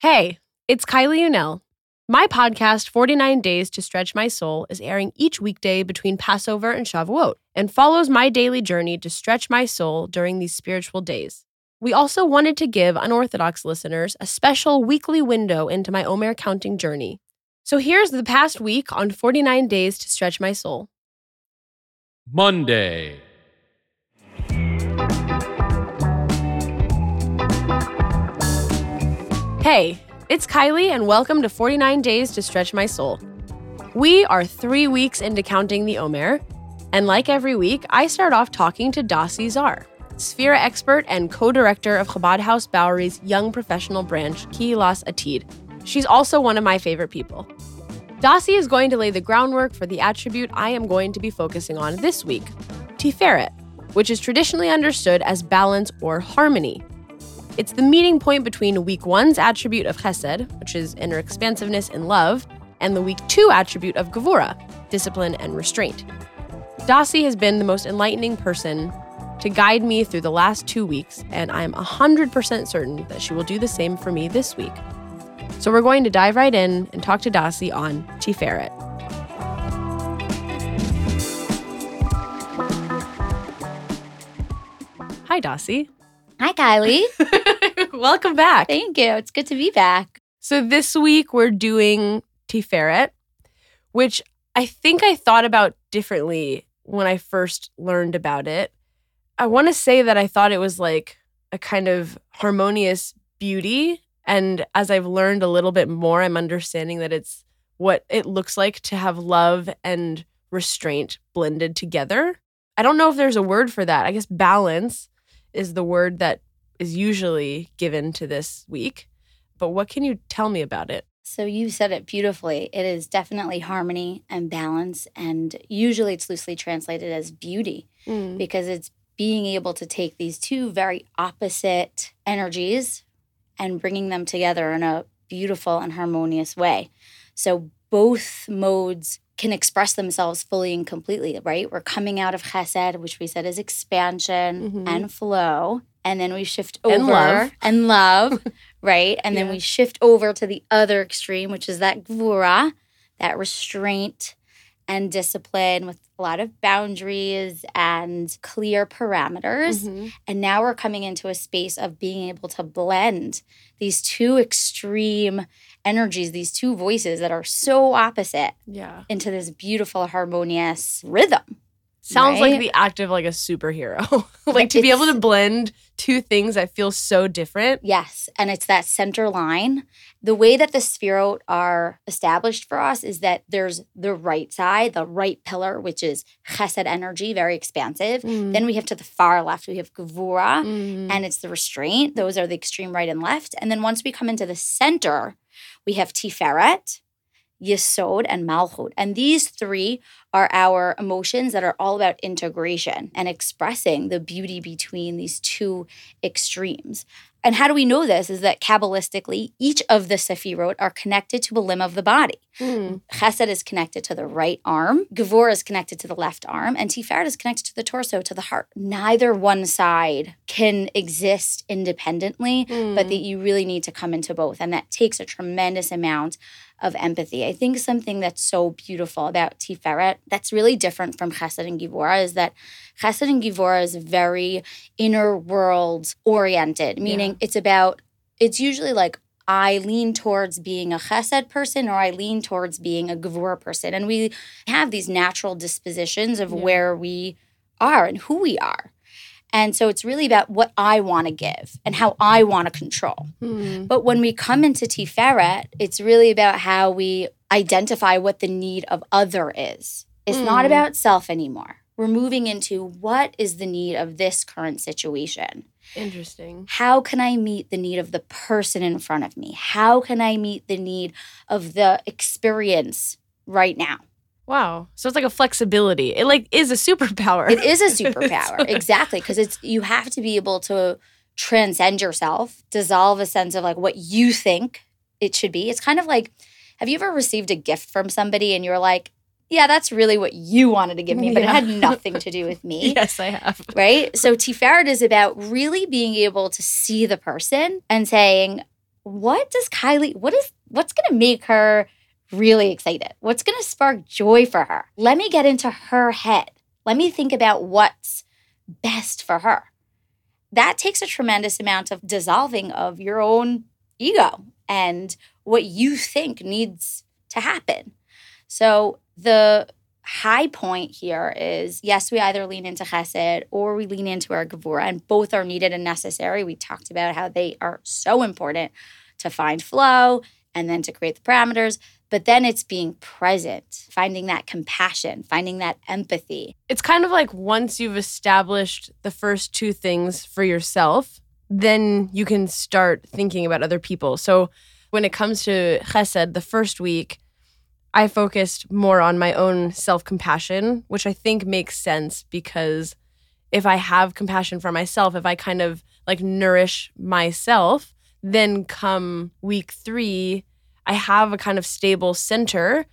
Hey, it's Kylie Unell. My podcast, 49 Days to Stretch My Soul, is airing each weekday between Passover and Shavuot and follows my daily journey to stretch my soul during these spiritual days. We also wanted to give unorthodox listeners a special weekly window into my Omer counting journey. So here's the past week on 49 Days to Stretch My Soul. Monday. Hey, it's Kylie, and welcome to 49 Days to Stretch My Soul. We are three weeks into counting the Omer, and like every week, I start off talking to Dasi Zar, Sefira expert and co director of Chabad House Bowery's young professional branch, Kehilas Atid. She's also one of my favorite people. Dasi is going to lay the groundwork for the attribute I am going to be focusing on this week Tiferet, which is traditionally understood as balance or harmony. It's the meeting point between week one's attribute of chesed, which is inner expansiveness and love, and the week two attribute of gevura, discipline and restraint. Dasi has been the most enlightening person to guide me through the last two weeks, and I'm 100% certain that she will do the same for me this week. So we're going to dive right in and talk to Dasi on Tiferet. Hi, Dasi. Hi, Kylie. Welcome back. Thank you. It's good to be back. So this week we're doing Tiferet, which I think I thought about differently when I first learned about it. I want to say that I thought it was like a kind of harmonious beauty. And as I've learned a little bit more, I'm understanding that it's what it looks like to have love and restraint blended together. I don't know if there's a word for that. I guess balance is the word that is usually given to this week. But what can you tell me about it? So you said it beautifully. It is definitely harmony and balance. And usually it's loosely translated as beauty Mm. because it's being able to take these two very opposite energies and bringing them together in a beautiful and harmonious way. So both modes can express themselves fully and completely, right? We're coming out of chesed, which we said is expansion Mhm. and flow. And then we shift over And love. and love, right? And then we shift over to the other extreme, which is that gvura, that restraint and discipline with a lot of boundaries and clear parameters. Mhm. And now we're coming into a space of being able to blend these two extreme energies, these two voices that are so opposite Yeah. into this beautiful, harmonious rhythm. Sounds like the act of like a superhero. like to be able to blend two things that feel so different. Yes. And it's that center line. The way that the sefirot are established for us is that there's the right side, the right pillar, which is chesed energy, very expansive. Mm. Then we have to the far left, we have gevura. Mm. and it's the restraint. Those are the extreme right and left. And then once we come into the center, we have Tiferet, Yesod, and Malchut. And these three are our emotions that are all about integration and expressing the beauty between these two extremes. And how do we know this? Is that Kabbalistically, each of the Sefirot are connected to a limb of the body. Mm. Chesed is connected to the right arm, Gevor is connected to the left arm, and Tiferet is connected to the torso, to the heart. Neither one side can exist independently, but Mm. that you really need to come into both. And that takes a tremendous amount of empathy. I think something that's so beautiful about Tiferet that's really different from Chesed and Gevura is that Chesed and Gevura is very inner world oriented, meaning it's about, it's usually like I lean towards being a chesed person or I lean towards being a gevura person. And we have these natural dispositions of Yeah. where we are and who we are. And so it's really about what I want to give and how I want to control. Mm. But when we come into Tiferet, it's really about how we identify what the need of other is. It's not Mm. about self anymore. We're moving into what is the need of this current situation Interesting. how can I meet the need of the person in front of me? How can I meet the need of the experience right now? Wow. So it's like a flexibility. It like is a superpower. It is a superpower. exactly. Because it's you have to be able to transcend yourself, dissolve a sense of like what you think it should be. It's kind of like, have you ever received a gift from somebody and you're like, yeah, that's really what you wanted to give me, but Yeah. it had nothing to do with me. Yes, I have. right? So Tiferet is about really being able to see the person and saying, what does Kylie, what is, what's going to make her really excited? What's going to spark joy for her? Let me get into her head. Let me think about what's best for her. That takes a tremendous amount of dissolving of your own ego and what you think needs to happen. So the high point here is yes, we either lean into chesed or we lean into our gevura, and both are needed and necessary. We talked about how they are so important to find flow and then to create the parameters. But then it's being present, finding that compassion, finding that empathy. It's kind of like once you've established the first two things for yourself, then you can start thinking about other people. So when it comes to chesed, the first week, I focused more on my own self compassion, which I think makes sense because if I have compassion for myself, if I kind of like nourish myself, then come week three, I have a kind of stable center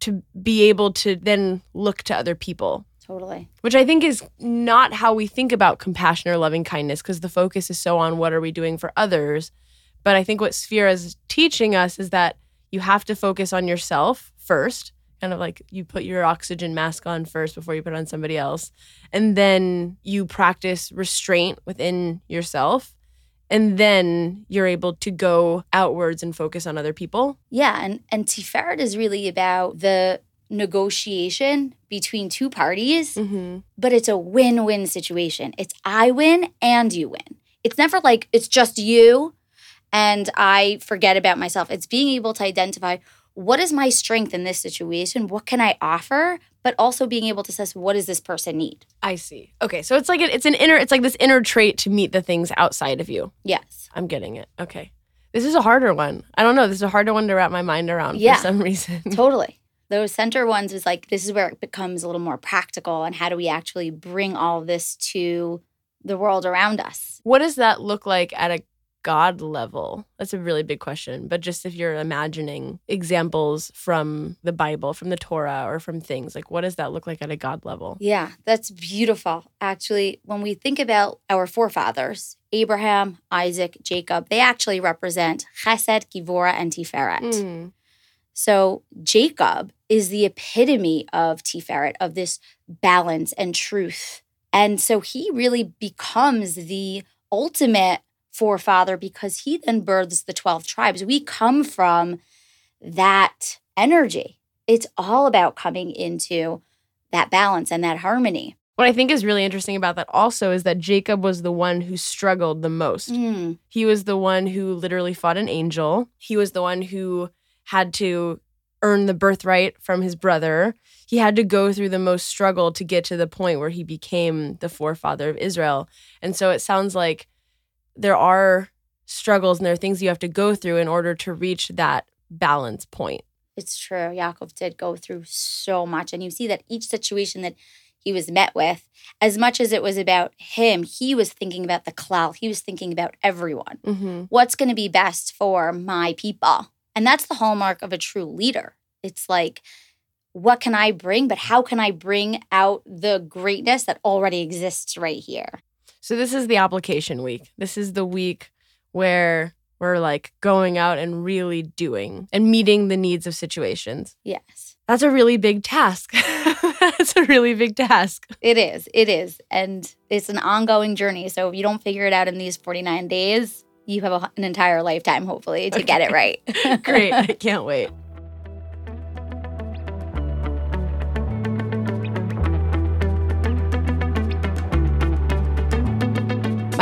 to be able to then look to other people. Totally. Which I think is not how we think about compassion or loving kindness because the focus is so on what are we doing for others. But I think what Sefira is teaching us is that you have to focus on yourself first, kind of like you put your oxygen mask on first before you put on somebody else. And then you practice restraint within yourself. And then you're able to go outwards and focus on other people. Yeah. And, and Tiferet is really about the negotiation between two parties, Mm-hmm. but it's a win win situation. It's I win and you win. It's never like it's just you and I forget about myself. It's being able to identify what is my strength in this situation? What can I offer? But also being able to assess what does this person need? I see. Okay, so it's like it's an inner, it's like this inner trait to meet the things outside of you. Yes. I'm getting it. Okay, this is a harder one. I don't know. This is a harder one to wrap my mind around Yeah. for some reason. Totally. Those center ones is like this is where it becomes a little more practical and how do we actually bring all this to the world around us? What does that look like at a God level? That's a really big question. But just if you're imagining examples from the Bible, from the Torah, or from things, like what does that look like at a God level? Yeah, that's beautiful. Actually, when we think about our forefathers, Abraham, Isaac, Jacob, they actually represent Chesed, Gevura, and Tiferet. Mm. So Jacob is the epitome of Tiferet, of this balance and truth. And so he really becomes the ultimate forefather because he then births the 12 tribes. We come from that energy. It's all about coming into that balance and that harmony. What I think is really interesting about that also is that Jacob was the one who struggled the most. Mm, He was the one who literally fought an angel. He was the one who had to earn the birthright from his brother. He had to go through the most struggle to get to the point where he became the forefather of Israel. And so it sounds like there are struggles and there are things you have to go through in order to reach that balance point. It's true. Yaakov did go through so much. And you see that each situation that he was met with, as much as it was about him, he was thinking about the klal. He was thinking about everyone. Mm-hmm. What's going to be best for my people? And that's the hallmark of a true leader. It's like, what can I bring? But how can I bring out the greatness that already exists right here? So this is the application week. This is the week where we're like going out and really doing and meeting the needs of situations. Yes, That's a really big task. That's a really big task. it is. It is. And it's an ongoing journey. So if you don't figure it out in these 49 days, you have a, an entire lifetime, hopefully, to get it right. Great. I can't wait.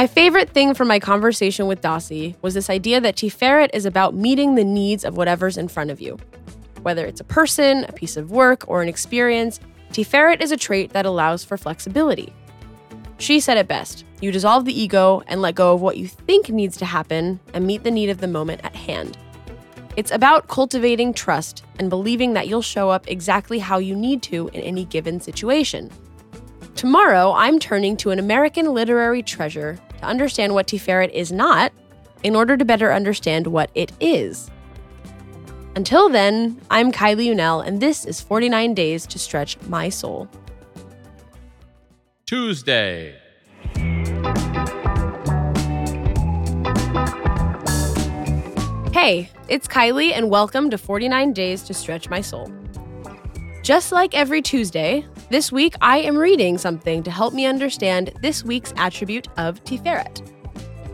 My favorite thing from my conversation with Dasi was this idea that Tiferet is about meeting the needs of whatever's in front of you. Whether it's a person, a piece of work, or an experience, Tiferet is a trait that allows for flexibility. She said it best you dissolve the ego and let go of what you think needs to happen and meet the need of the moment at hand. It's about cultivating trust and believing that you'll show up exactly how you need to in any given situation. Tomorrow, I'm turning to an American literary treasure to understand what Tiferet is not in order to better understand what it is. Until then, I'm Kylie Unell, and this is 49 Days to Stretch My Soul. Tuesday. Hey, it's Kylie, and welcome to 49 Days to Stretch My Soul. Just like every Tuesday, this week I am reading something to help me understand this week's attribute of Tiferet.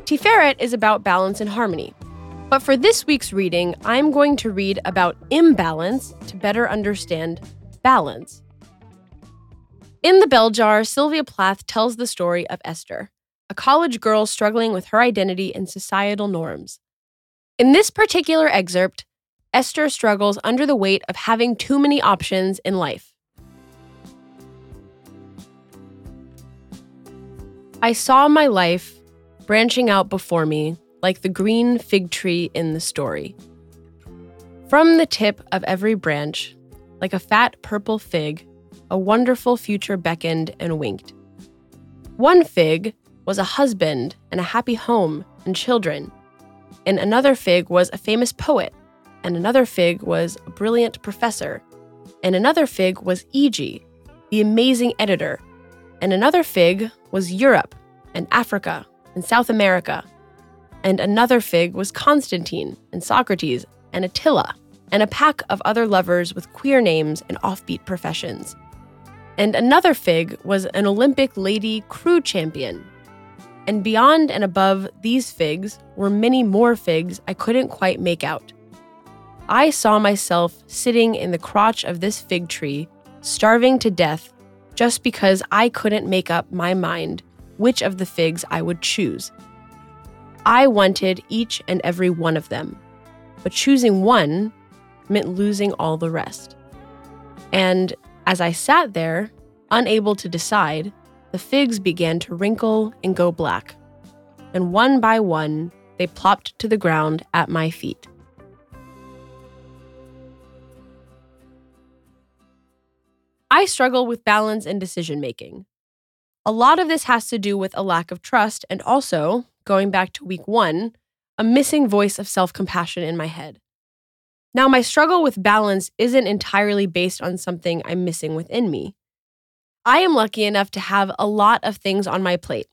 Tiferet is about balance and harmony. But for this week's reading, I'm going to read about imbalance to better understand balance. In the bell jar, Sylvia Plath tells the story of Esther, a college girl struggling with her identity and societal norms. In this particular excerpt, Esther struggles under the weight of having too many options in life. I saw my life branching out before me like the green fig tree in the story. From the tip of every branch, like a fat purple fig, a wonderful future beckoned and winked. One fig was a husband and a happy home and children and another fig was a famous poet, and another fig was a brilliant professor, and another fig was Ee Gee, the amazing editor, and another fig was Europe and Africa and South America, and another fig was Constantine and Socrates and Attila, and a pack of other lovers with queer names and offbeat professions. And another fig was an Olympic lady crew champion and beyond and above these figs were many more figs I couldn't quite make out. I saw myself sitting in the crotch of this fig tree, starving to death, just because I couldn't make up my mind which of the figs I would choose. I wanted each and every one of them, but choosing one meant losing all the rest. And as I sat there, unable to decide, the figs began to wrinkle and go black, and one by one they plopped to the ground at my feet. I struggle with balance and decision making. A lot of this has to do with a lack of trust and also, going back to week one, a missing voice of self compassion in my head. Now, my struggle with balance isn't entirely based on something I'm missing within me. I am lucky enough to have a lot of things on my plate.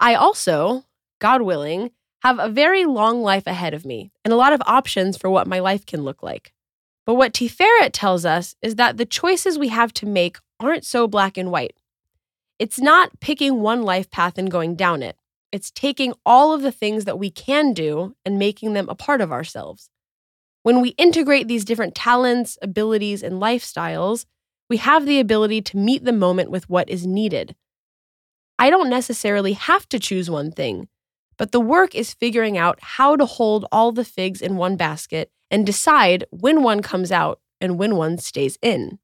I also, God willing, have a very long life ahead of me and a lot of options for what my life can look like. But what Tiferet tells us is that the choices we have to make aren't so black and white. It's not picking one life path and going down it. It's taking all of the things that we can do and making them a part of ourselves. When we integrate these different talents, abilities, and lifestyles, we have the ability to meet the moment with what is needed. I don't necessarily have to choose one thing, but the work is figuring out how to hold all the figs in one basket and decide when one comes out and when one stays in.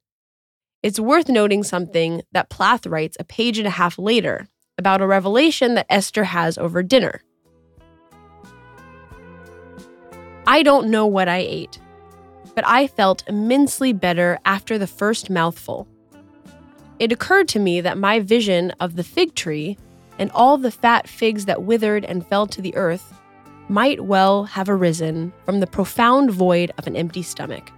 It's worth noting something that Plath writes a page and a half later about a revelation that Esther has over dinner. I don't know what I ate but I felt immensely better after the first mouthful. It occurred to me that my vision of the fig tree and all the fat figs that withered and fell to the earth might well have arisen from the profound void of an empty stomach.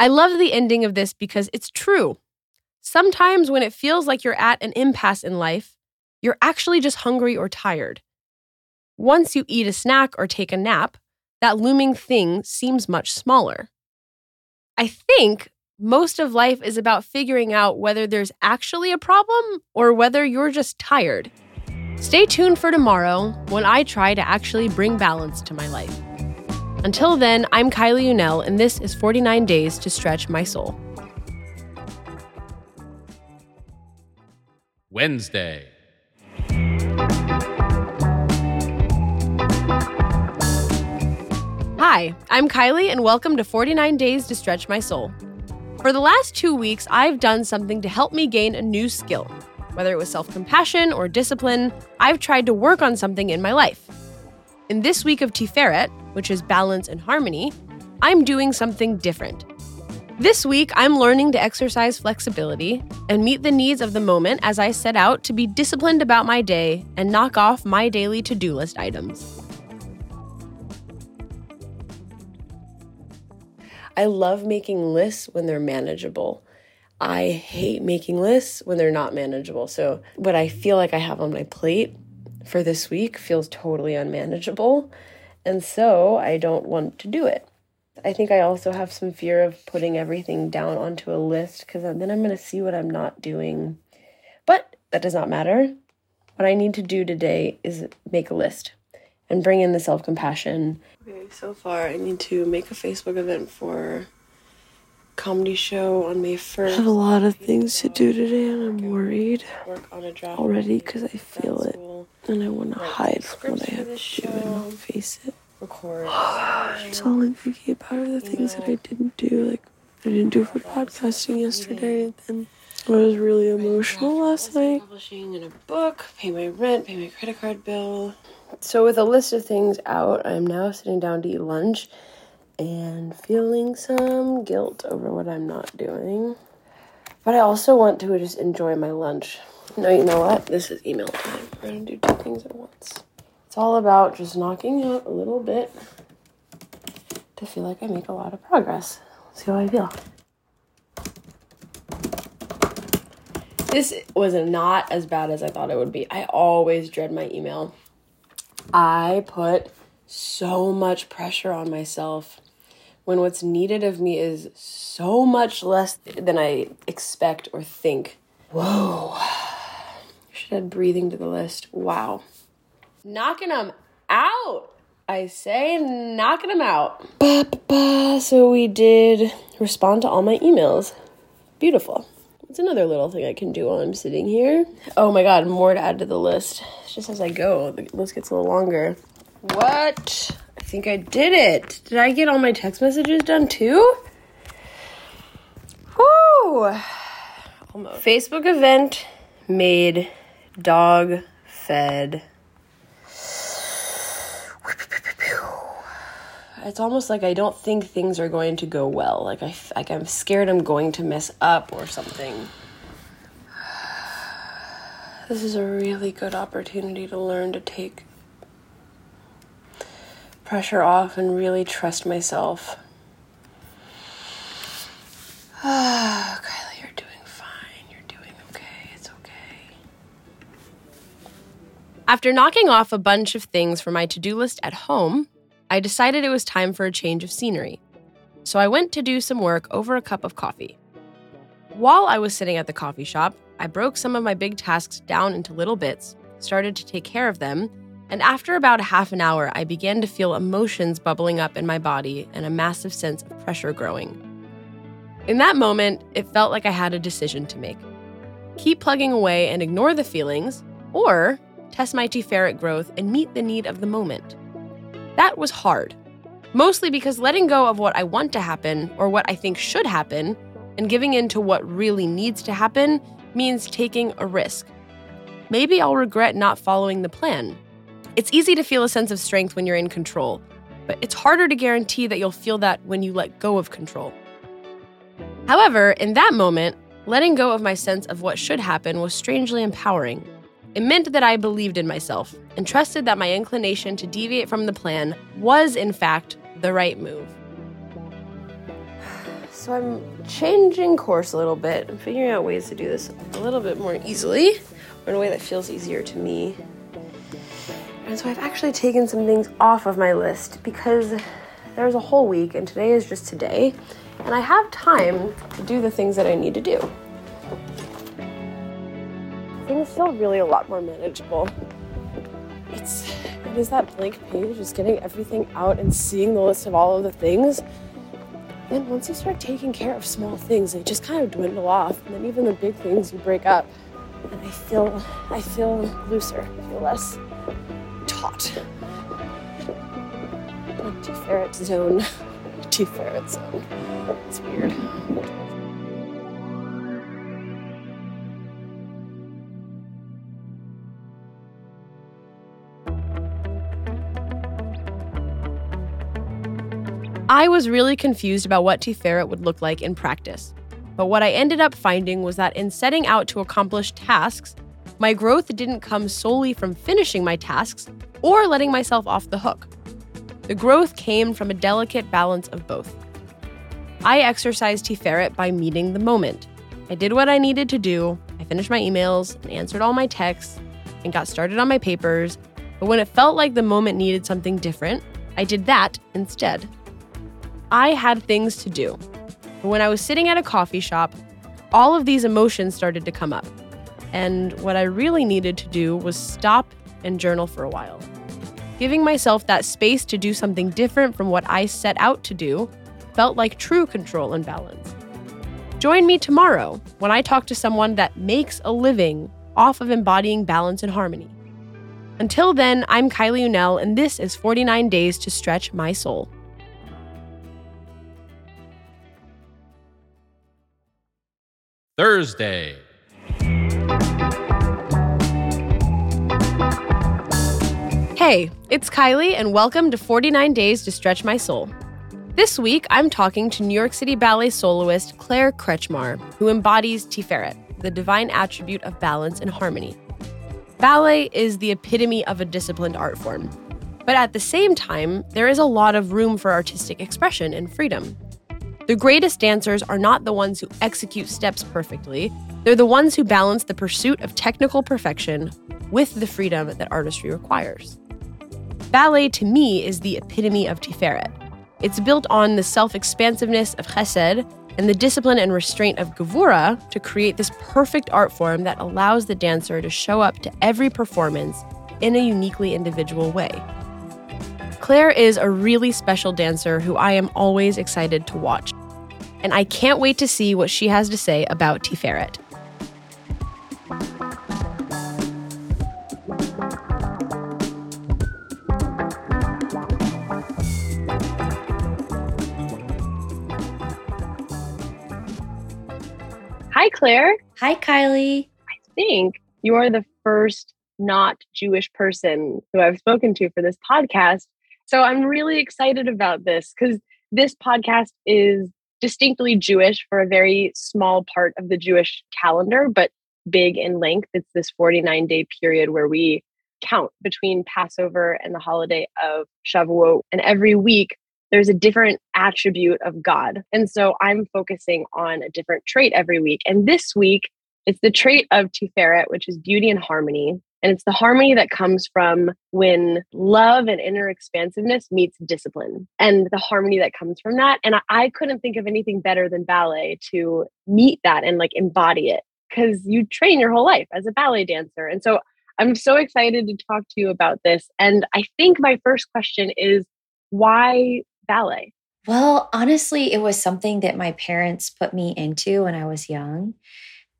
I love the ending of this because it's true. Sometimes when it feels like you're at an impasse in life, you're actually just hungry or tired. Once you eat a snack or take a nap, that looming thing seems much smaller. I think most of life is about figuring out whether there's actually a problem or whether you're just tired. Stay tuned for tomorrow when I try to actually bring balance to my life. Until then, I'm Kylie Unell, and this is 49 Days to Stretch My Soul. Wednesday. Hi, I'm Kylie, and welcome to 49 Days to Stretch My Soul. For the last two weeks, I've done something to help me gain a new skill. Whether it was self compassion or discipline, I've tried to work on something in my life. In this week of Tiferet, which is balance and harmony, I'm doing something different. This week, I'm learning to exercise flexibility and meet the needs of the moment as I set out to be disciplined about my day and knock off my daily to do list items. I love making lists when they're manageable. I hate making lists when they're not manageable. So, what I feel like I have on my plate for this week feels totally unmanageable. And so I don't want to do it. I think I also have some fear of putting everything down onto a list because then I'm going to see what I'm not doing. But that does not matter. What I need to do today is make a list and bring in the self compassion. Okay, so far I need to make a Facebook event for comedy show on May 1st. I have a lot of things to do today and I'm worried already because I feel it and I want to hide what I have to do and not face it. Record. It's all I'm thinking about are the things that I didn't do. Like, I didn't do for podcasting yesterday and I was really emotional last night. Publishing in a book, pay my rent, pay my credit card bill. So, with a list of things out, I'm now sitting down to eat lunch and feeling some guilt over what I'm not doing. But I also want to just enjoy my lunch. No, you know what? This is email time. We're gonna do two things at once. It's all about just knocking out a little bit to feel like I make a lot of progress. See how I feel. This was not as bad as I thought it would be. I always dread my email. I put so much pressure on myself when what's needed of me is so much less than I expect or think. Whoa. Should add breathing to the list. Wow. Knocking them out. I say, knocking them out. Ba, ba, ba. So we did respond to all my emails. Beautiful. It's another little thing I can do while I'm sitting here. Oh my god, more to add to the list. Just as I go, the list gets a little longer. What? I think I did it. Did I get all my text messages done too? Whoo! Almost. Facebook event made dog fed. It's almost like I don't think things are going to go well. Like I like I'm scared I'm going to mess up or something. This is a really good opportunity to learn to take pressure off and really trust myself. Ah, Kylie, you're doing fine. You're doing okay. It's okay. After knocking off a bunch of things for my to do list at home, I decided it was time for a change of scenery. So I went to do some work over a cup of coffee. While I was sitting at the coffee shop, I broke some of my big tasks down into little bits, started to take care of them, and after about half an hour, I began to feel emotions bubbling up in my body and a massive sense of pressure growing. In that moment, it felt like I had a decision to make keep plugging away and ignore the feelings, or test my Tiferet growth and meet the need of the moment. That was hard, mostly because letting go of what I want to happen or what I think should happen and giving in to what really needs to happen means taking a risk. Maybe I'll regret not following the plan, it's easy to feel a sense of strength when you're in control, but it's harder to guarantee that you'll feel that when you let go of control. However, in that moment, letting go of my sense of what should happen was strangely empowering. It meant that I believed in myself and trusted that my inclination to deviate from the plan was, in fact, the right move. So I'm changing course a little bit. I'm figuring out ways to do this a little bit more easily, or in a way that feels easier to me. And so I've actually taken some things off of my list because there's a whole week and today is just today. And I have time to do the things that I need to do. Things feel really a lot more manageable. It's it is that blank page, just getting everything out and seeing the list of all of the things. Then once you start taking care of small things, they just kind of dwindle off. And then even the big things you break up. And I feel I feel looser, I feel less hot. Like Tiferet zone. Tiferet zone. It's weird. I was really confused about what Tiferet would look like in practice. But what I ended up finding was that in setting out to accomplish tasks, my growth didn't come solely from finishing my tasks, or letting myself off the hook. The growth came from a delicate balance of both. I exercised Tiferet by meeting the moment. I did what I needed to do, I finished my emails and answered all my texts, and got started on my papers, but when it felt like the moment needed something different, I did that instead. I had things to do. But when I was sitting at a coffee shop, all of these emotions started to come up. And what I really needed to do was stop and journal for a while. Giving myself that space to do something different from what I set out to do felt like true control and balance. Join me tomorrow when I talk to someone that makes a living off of embodying balance and harmony. Until then, I'm Kylie Unell, and this is 49 Days to Stretch My Soul. Thursday. Hey, it's Kylie, and welcome to 49 Days to Stretch My Soul. This week, I'm talking to New York City Ballet soloist Claire Kretzschmar, who embodies Tiferet, the divine attribute of balance and harmony. Ballet is the epitome of a disciplined art form. But at the same time, there is a lot of room for artistic expression and freedom. The greatest dancers are not the ones who execute steps perfectly, they're the ones who balance the pursuit of technical perfection with the freedom that artistry requires. Ballet, to me, is the epitome of Tiferet. It's built on the self expansiveness of Chesed and the discipline and restraint of Gevura to create this perfect art form that allows the dancer to show up to every performance in a uniquely individual way. Claire is a really special dancer who I am always excited to watch. And I can't wait to see what she has to say about Tiferet. Hi, Claire. Hi, Kylie. I think you are the first not Jewish person who I've spoken to for this podcast. So I'm really excited about this because this podcast is distinctly Jewish for a very small part of the Jewish calendar, but big in length. It's this 49 day period where we count between Passover and the holiday of Shavuot. And every week, there's a different attribute of God. And so I'm focusing on a different trait every week. And this week, it's the trait of Tiferet, which is beauty and harmony. And it's the harmony that comes from when love and inner expansiveness meets discipline and the harmony that comes from that. And I, I couldn't think of anything better than ballet to meet that and like embody it because you train your whole life as a ballet dancer. And so I'm so excited to talk to you about this. And I think my first question is why ballet? Well, honestly, it was something that my parents put me into when I was young.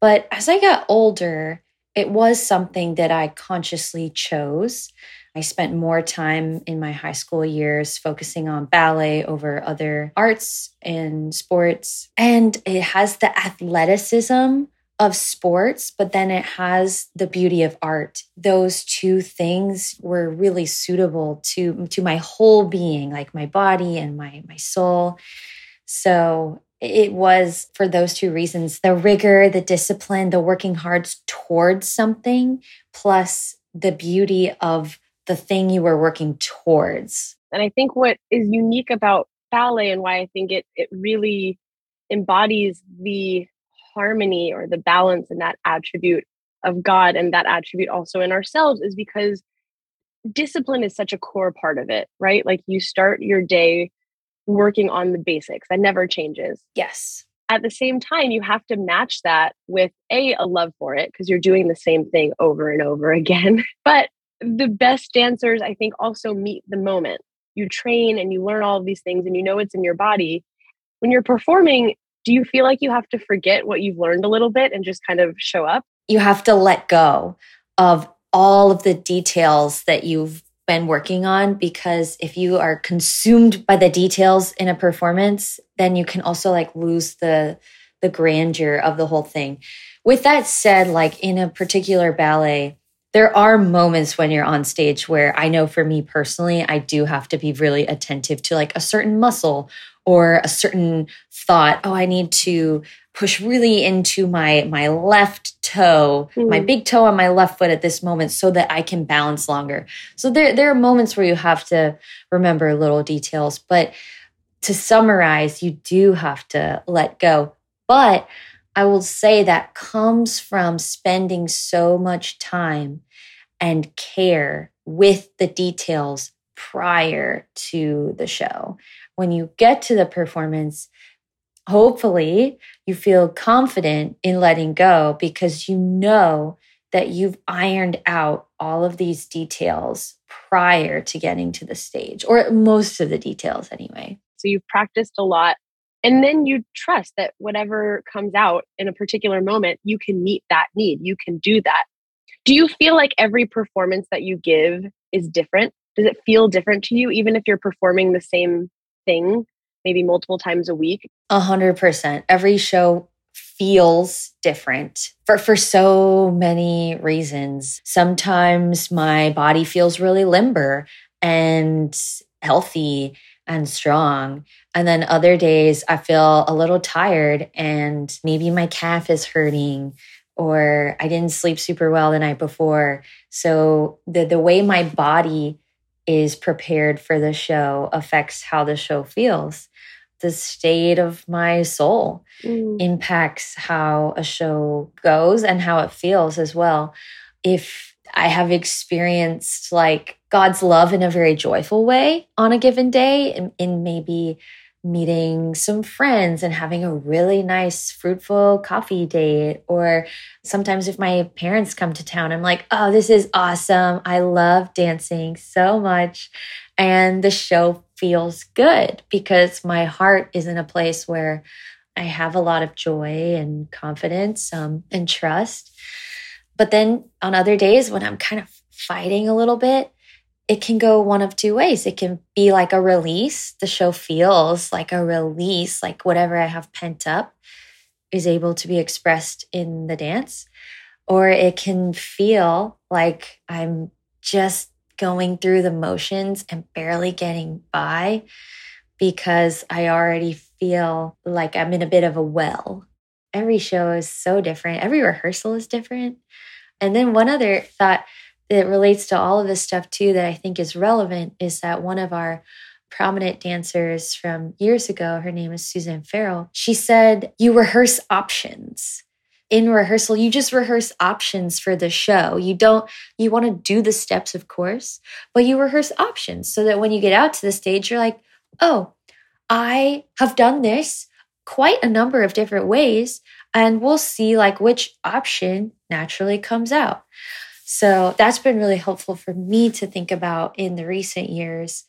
But as I got older, it was something that I consciously chose. I spent more time in my high school years focusing on ballet over other arts and sports. And it has the athleticism of sports, but then it has the beauty of art. Those two things were really suitable to, to my whole being, like my body and my, my soul. So it was for those two reasons the rigor, the discipline, the working hard towards something, plus the beauty of the thing you were working towards. And I think what is unique about ballet and why I think it it really embodies the harmony or the balance and that attribute of God and that attribute also in ourselves is because discipline is such a core part of it, right? Like you start your day working on the basics that never changes. Yes. At the same time, you have to match that with a a love for it because you're doing the same thing over and over again. But the best dancers, I think, also meet the moment. You train and you learn all of these things and you know it's in your body. When you're performing, do you feel like you have to forget what you've learned a little bit and just kind of show up? You have to let go of all of the details that you've been working on because if you are consumed by the details in a performance, then you can also like lose the the grandeur of the whole thing. With that said, like in a particular ballet, there are moments when you're on stage where I know for me personally, I do have to be really attentive to like a certain muscle or a certain thought. Oh, I need to push really into my my left toe, mm. my big toe on my left foot at this moment so that I can balance longer. So there there are moments where you have to remember little details, but to summarize, you do have to let go. But I will say that comes from spending so much time and care with the details prior to the show. When you get to the performance, hopefully you feel confident in letting go because you know that you've ironed out all of these details prior to getting to the stage, or most of the details anyway. So you've practiced a lot. And then you trust that whatever comes out in a particular moment, you can meet that need. You can do that. Do you feel like every performance that you give is different? Does it feel different to you, even if you're performing the same thing, maybe multiple times a week? A hundred percent. Every show feels different for for so many reasons. Sometimes my body feels really limber and healthy and strong. And then other days I feel a little tired and maybe my calf is hurting or I didn't sleep super well the night before. So the the way my body is prepared for the show affects how the show feels. The state of my soul mm. impacts how a show goes and how it feels as well. If I have experienced like God's love in a very joyful way on a given day, in, in maybe meeting some friends and having a really nice, fruitful coffee date. Or sometimes if my parents come to town, I'm like, oh, this is awesome. I love dancing so much. And the show feels good because my heart is in a place where I have a lot of joy and confidence um, and trust. But then on other days when I'm kind of fighting a little bit, it can go one of two ways. It can be like a release. The show feels like a release, like whatever I have pent up is able to be expressed in the dance. Or it can feel like I'm just going through the motions and barely getting by because I already feel like I'm in a bit of a well. Every show is so different, every rehearsal is different. And then one other thought that relates to all of this stuff too that I think is relevant is that one of our prominent dancers from years ago, her name is Suzanne Farrell, she said, You rehearse options. In rehearsal, you just rehearse options for the show. You don't, you want to do the steps, of course, but you rehearse options so that when you get out to the stage, you're like, oh, I have done this quite a number of different ways, and we'll see like which option naturally comes out. So that's been really helpful for me to think about in the recent years,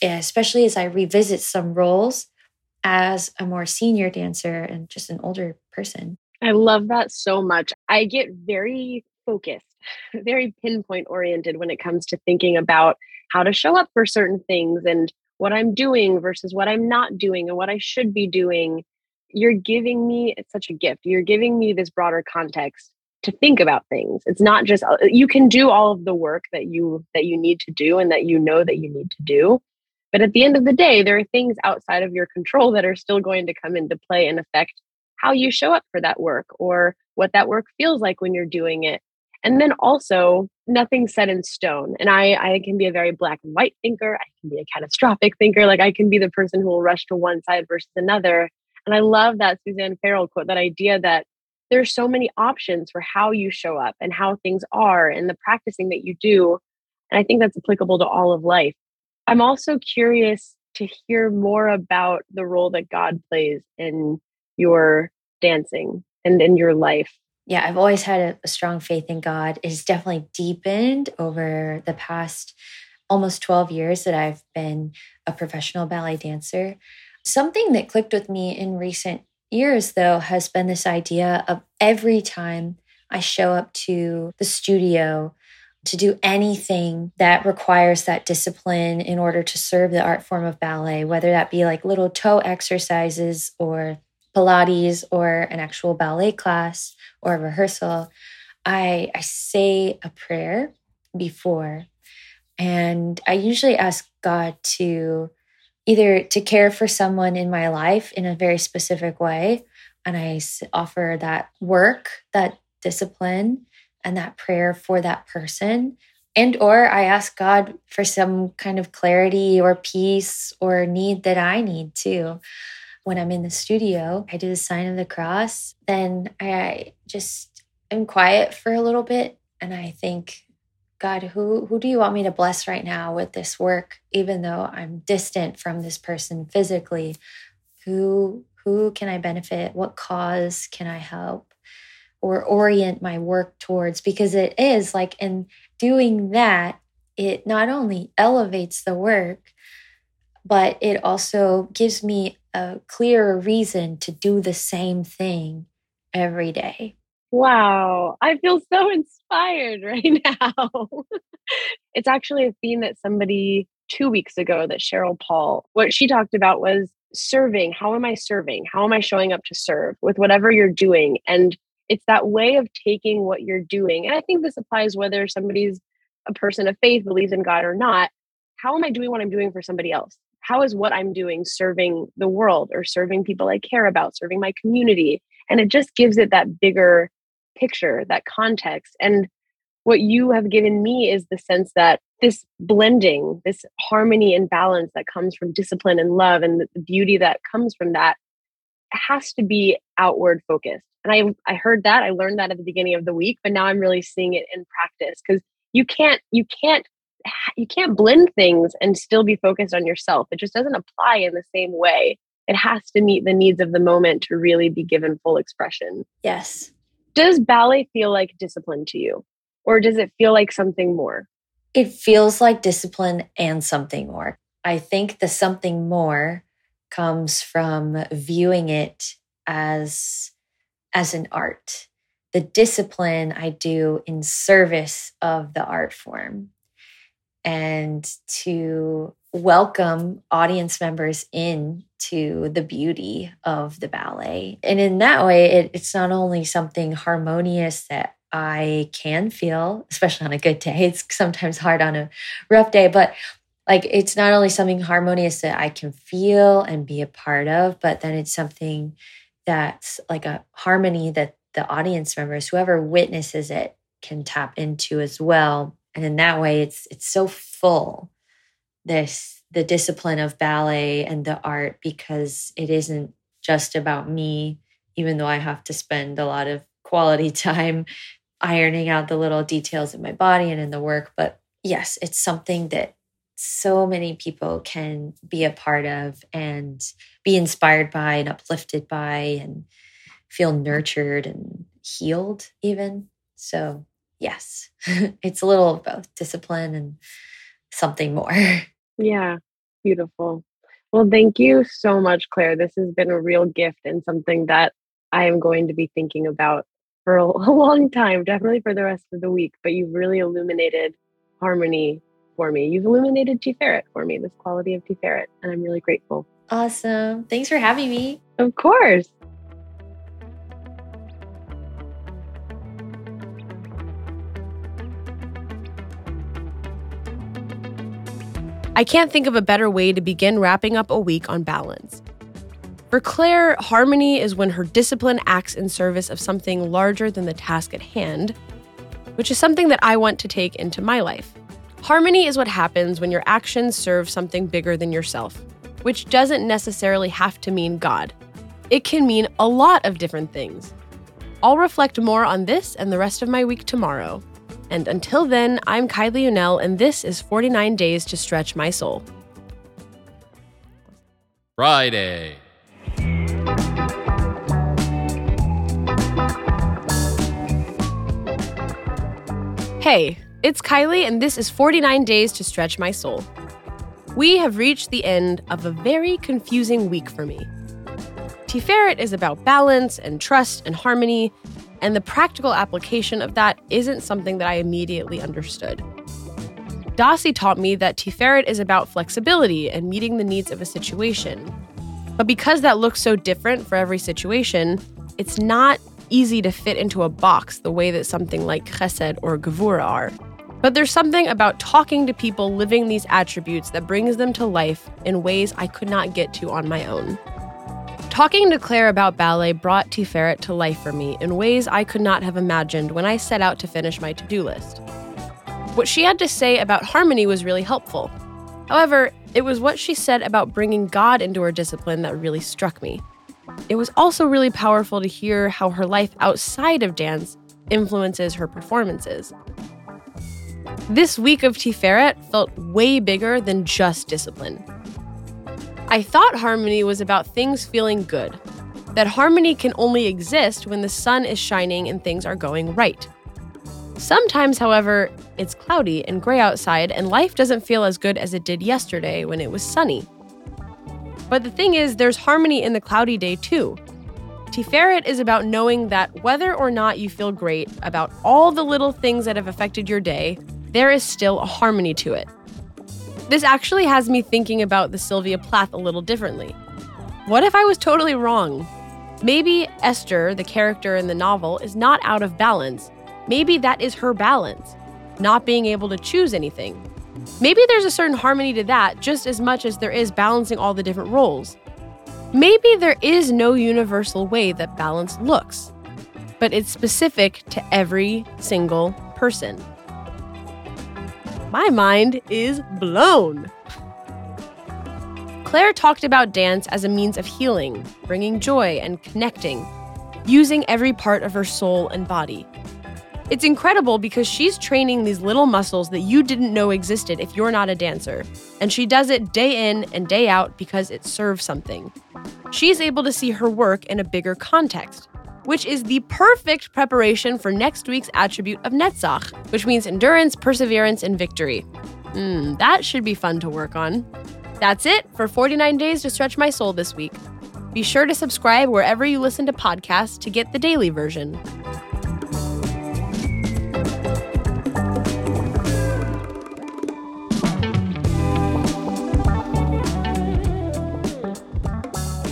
especially as I revisit some roles as a more senior dancer and just an older person. I love that so much. I get very focused, very pinpoint oriented when it comes to thinking about how to show up for certain things and what I'm doing versus what I'm not doing and what I should be doing. You're giving me, such a gift. You're giving me this broader context to think about things. It's not just uh, you can do all of the work that you that you need to do and that you know that you need to do. But at the end of the day there are things outside of your control that are still going to come into play and affect how you show up for that work or what that work feels like when you're doing it. And then also nothing's set in stone. And i i can be a very black and white thinker. I can be a catastrophic thinker. Like i can be the person who will rush to one side versus another. And i love that suzanne farrell quote that idea that there's so many options for how you show up and how things are and the practicing that you do. And I think that's applicable to all of life. I'm also curious to hear more about the role that God plays in your dancing and in your life. Yeah, I've always had a, strong faith in God. It's definitely deepened over the past almost 12 years that I've been a professional ballet dancer. Something that clicked with me in recent years, though, has been this idea of every time I show up to the studio to do anything that requires that discipline in order to serve the art form of ballet, whether that be like little toe exercises or Pilates or an actual ballet class or a rehearsal, I, I say a prayer before. And I usually ask God to either to care for someone in my life in a very specific way. And I offer that work, that discipline, and that prayer for that person. And or I ask God for some kind of clarity or peace or need that I need too. When I'm in the studio, I do the sign of the cross. Then I just am quiet for a little bit and I think, God, who who do you want me to bless right now with this work even though I'm distant from this person physically? Who who can I benefit? What cause can I help or orient my work towards because it is like in doing that it not only elevates the work but it also gives me a clearer reason to do the same thing every day. Wow, I feel so inspired right now. it's actually a theme that somebody two weeks ago that Cheryl Paul, what she talked about was serving. How am I serving? How am I showing up to serve with whatever you're doing? And it's that way of taking what you're doing. And I think this applies whether somebody's a person of faith, believes in God or not. How am I doing what I'm doing for somebody else? How is what I'm doing serving the world or serving people I care about, serving my community? And it just gives it that bigger picture, that context. And what you have given me is the sense that this blending, this harmony and balance that comes from discipline and love and the beauty that comes from that has to be outward focused. And I I heard that, I learned that at the beginning of the week, but now I'm really seeing it in practice cuz you can't you can't you can't blend things and still be focused on yourself. It just doesn't apply in the same way. It has to meet the needs of the moment to really be given full expression. Yes. Does ballet feel like discipline to you? Or does it feel like something more? It feels like discipline and something more. I think the something more comes from viewing it as as an art. The discipline I do in service of the art form and to welcome audience members in to the beauty of the ballet. And in that way, it, it's not only something harmonious that I can feel, especially on a good day. It's sometimes hard on a rough day, but like it's not only something harmonious that I can feel and be a part of, but then it's something that's like a harmony that the audience members, whoever witnesses it, can tap into as well. And in that way, it's it's so full. This the discipline of ballet and the art because it isn't just about me, even though I have to spend a lot of quality time ironing out the little details in my body and in the work. But yes, it's something that so many people can be a part of and be inspired by and uplifted by and feel nurtured and healed, even. So, yes, it's a little of both discipline and something more. Yeah, beautiful. Well, thank you so much, Claire. This has been a real gift and something that I am going to be thinking about for a, long time, definitely for the rest of the week. But you've really illuminated harmony for me. You've illuminated Tiferet for me, this quality of Tiferet, and I'm really grateful. Awesome. Thanks for having me. Of course. I can't think of a better way to begin wrapping up a week on balance. For Claire, harmony is when her discipline acts in service of something larger than the task at hand, which is something that I want to take into my life. Harmony is what happens when your actions serve something bigger than yourself, which doesn't necessarily have to mean God. It can mean a lot of different things. I'll reflect more on this and the rest of my week tomorrow. And until then, I'm Kylie Unell, and this is 49 Days to Stretch My Soul. Friday. Hey, it's Kylie, and this is 49 Days to Stretch My Soul. We have reached the end of a very confusing week for me. Tiferet is about balance and trust and harmony, and the practical application of that isn't something that I immediately understood. Dasi taught me that Tiferet is about flexibility and meeting the needs of a situation. But because that looks so different for every situation, it's not easy to fit into a box the way that something like chesed or gevura are. But there's something about talking to people living these attributes that brings them to life in ways I could not get to on my own. Talking to Claire about ballet brought Tiferet to life for me in ways I could not have imagined when I set out to finish my to do list. What she had to say about harmony was really helpful. However, it was what she said about bringing God into her discipline that really struck me. It was also really powerful to hear how her life outside of dance influences her performances. This week of Tiferet felt way bigger than just discipline. I thought harmony was about things feeling good, that harmony can only exist when the sun is shining and things are going right. Sometimes, however, it's cloudy and gray outside, and life doesn't feel as good as it did yesterday when it was sunny. But the thing is, there's harmony in the cloudy day too. Tiferet is about knowing that whether or not you feel great about all the little things that have affected your day, there is still a harmony to it. This actually has me thinking about the Sylvia Plath a little differently. What if I was totally wrong? Maybe Esther, the character in the novel, is not out of balance. Maybe that is her balance, not being able to choose anything. Maybe there's a certain harmony to that just as much as there is balancing all the different roles. Maybe there is no universal way that balance looks, but it's specific to every single person. My mind is blown. Claire talked about dance as a means of healing, bringing joy and connecting, using every part of her soul and body. It's incredible because she's training these little muscles that you didn't know existed if you're not a dancer. And she does it day in and day out because it serves something. She's able to see her work in a bigger context, which is the perfect preparation for next week's attribute of Netzach, which means endurance, perseverance, and victory. Hmm, that should be fun to work on. That's it for 49 Days to Stretch My Soul this week. Be sure to subscribe wherever you listen to podcasts to get the daily version.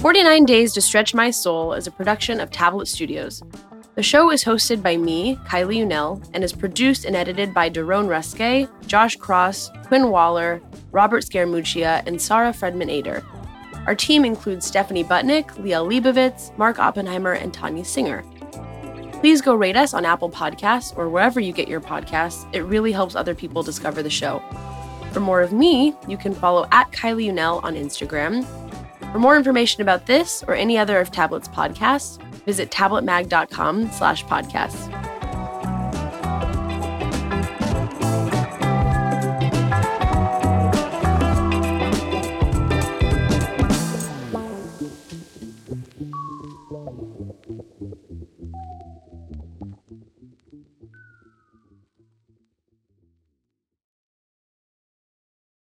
Forty-nine Days to Stretch My Soul is a production of Tablet Studios. The show is hosted by me, Kylie Unell, and is produced and edited by Daron Ruske, Josh Cross, Quinn Waller, Robert Scaramuccia, and Sarah Fredman Ader. Our team includes Stephanie Butnick, Leah Leibovitz, Mark Oppenheimer, and Tanya Singer. Please go rate us on Apple Podcasts or wherever you get your podcasts. It really helps other people discover the show. For more of me, you can follow at Kylie Unell on Instagram. For more information about this or any other of Tablet's podcasts, visit tabletmag.com slash podcasts.